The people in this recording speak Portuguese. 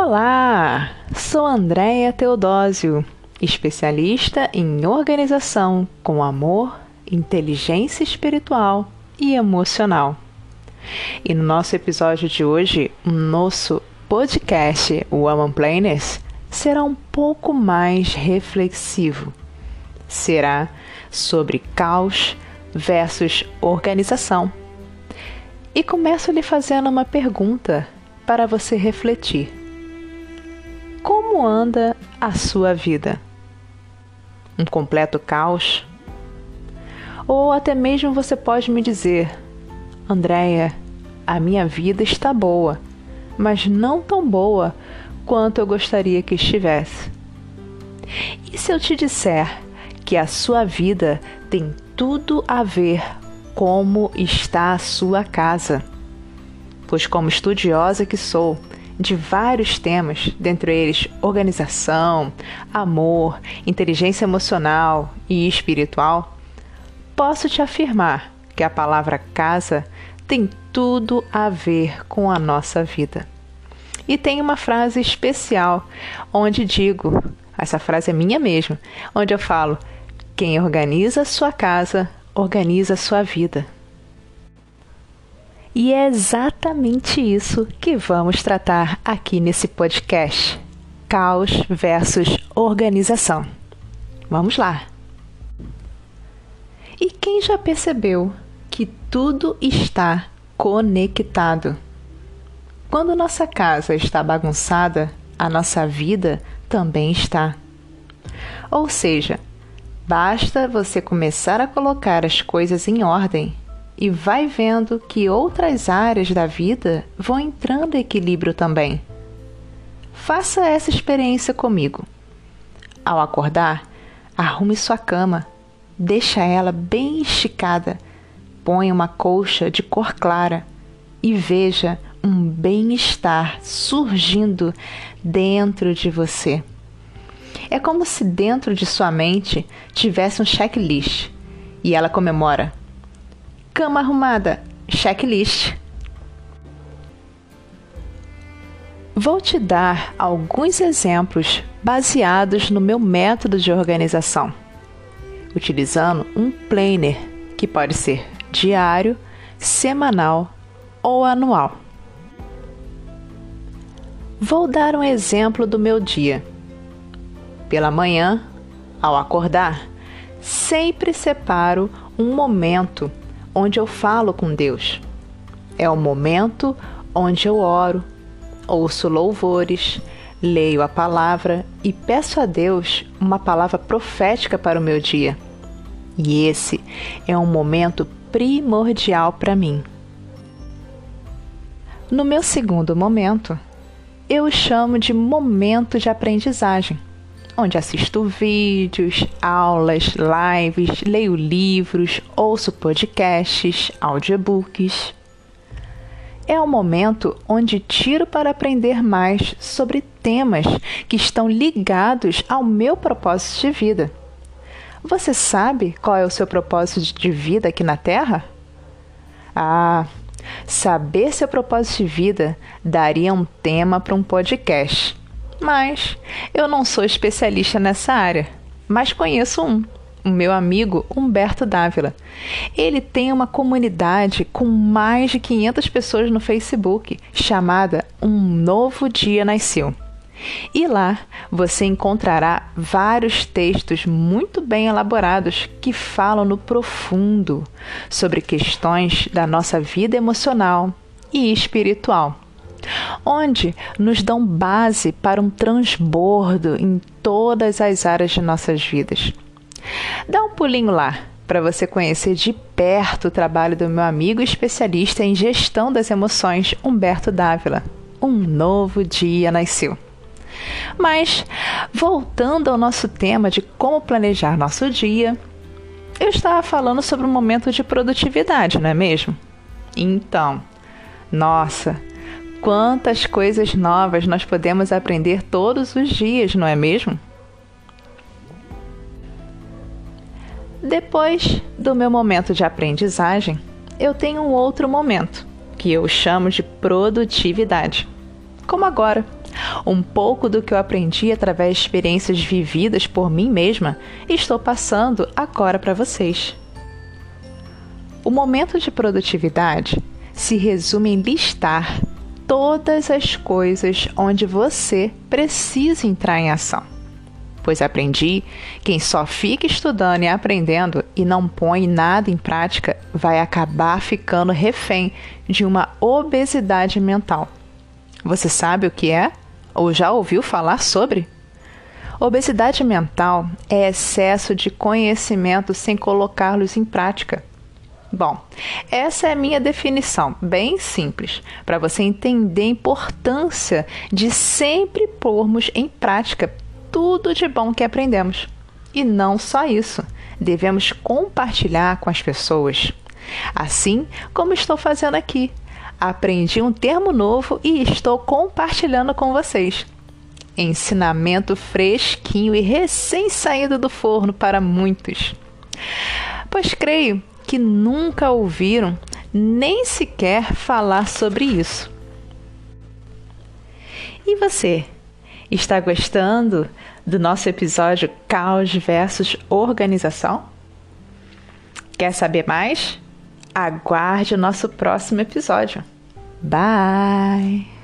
Olá, sou Andréia Teodósio, especialista em organização com amor, inteligência espiritual e emocional. E no nosso episódio de hoje, o nosso podcast Woman Planners será um pouco mais reflexivo. Será sobre caos versus organização. E começo lhe fazendo uma pergunta para você refletir. Como anda a sua vida? Um completo caos? Ou até mesmo você pode me dizer, Andréia, a minha vida está boa, mas não tão boa quanto eu gostaria que estivesse. E se eu te disser que a sua vida tem tudo a ver como está a sua casa? Pois, como estudiosa que sou, de vários temas, dentre eles organização, amor, inteligência emocional e espiritual, posso te afirmar que a palavra casa tem tudo a ver com a nossa vida. E tem uma frase especial onde digo, essa frase é minha mesmo, onde eu falo: quem organiza sua casa, organiza sua vida. E é exatamente isso que vamos tratar aqui nesse podcast: caos versus organização. Vamos lá! E quem já percebeu que tudo está conectado? Quando nossa casa está bagunçada, a nossa vida também está. Ou seja, basta você começar a colocar as coisas em ordem e vai vendo que outras áreas da vida vão entrando em equilíbrio também. Faça essa experiência comigo. Ao acordar, arrume sua cama, deixa ela bem esticada, põe uma colcha de cor clara e veja um bem-estar surgindo dentro de você. É como se dentro de sua mente tivesse um checklist e ela comemora Cama arrumada, checklist. Vou te dar alguns exemplos baseados no meu método de organização, utilizando um planner que pode ser diário, semanal ou anual. Vou dar um exemplo do meu dia. Pela manhã, ao acordar, sempre separo um momento onde eu falo com Deus. É o momento onde eu oro, ouço louvores, leio a palavra e peço a Deus uma palavra profética para o meu dia. E esse é um momento primordial para mim. No meu segundo momento, eu chamo de momento de aprendizagem onde assisto vídeos, aulas, lives, leio livros, ouço podcasts, audiobooks. É o momento onde tiro para aprender mais sobre temas que estão ligados ao meu propósito de vida. Você sabe qual é o seu propósito de vida aqui na Terra? Ah, saber seu propósito de vida daria um tema para um podcast. Mas eu não sou especialista nessa área, mas conheço um, o meu amigo Humberto Dávila. Ele tem uma comunidade com mais de 500 pessoas no Facebook, chamada Um Novo Dia Nasceu. E lá você encontrará vários textos muito bem elaborados que falam no profundo sobre questões da nossa vida emocional e espiritual onde nos dão base para um transbordo em todas as áreas de nossas vidas. Dá um pulinho lá para você conhecer de perto o trabalho do meu amigo especialista em gestão das emoções, Humberto Dávila. Um novo dia nasceu. Mas, voltando ao nosso tema de como planejar nosso dia, eu estava falando sobre um momento de produtividade, não é mesmo? Então, nossa, Quantas coisas novas nós podemos aprender todos os dias, não é mesmo? Depois do meu momento de aprendizagem, eu tenho um outro momento, que eu chamo de produtividade. Como agora, Um pouco do que eu aprendi através de experiências vividas por mim mesma estou passando agora para vocês. O momento de produtividade se resume em listar todas as coisas onde você precisa entrar em ação. Pois aprendi, quem só fica estudando e aprendendo e não põe nada em prática vai acabar ficando refém de uma obesidade mental. Você sabe o que é? Ou já ouviu falar sobre? Obesidade mental é excesso de conhecimento sem colocá-los em prática. Bom, essa é a minha definição, bem simples, para você entender a importância de sempre pormos em prática tudo de bom que aprendemos. E não só isso, devemos compartilhar com as pessoas. Assim como estou fazendo aqui. Aprendi um termo novo e estou compartilhando com vocês. Ensinamento fresquinho e recém-saído do forno para muitos. Pois creio que nunca ouviram nem sequer falar sobre isso. E você? Está gostando do nosso episódio Caos versus Organização? Quer saber mais? Aguarde o nosso próximo episódio. Bye!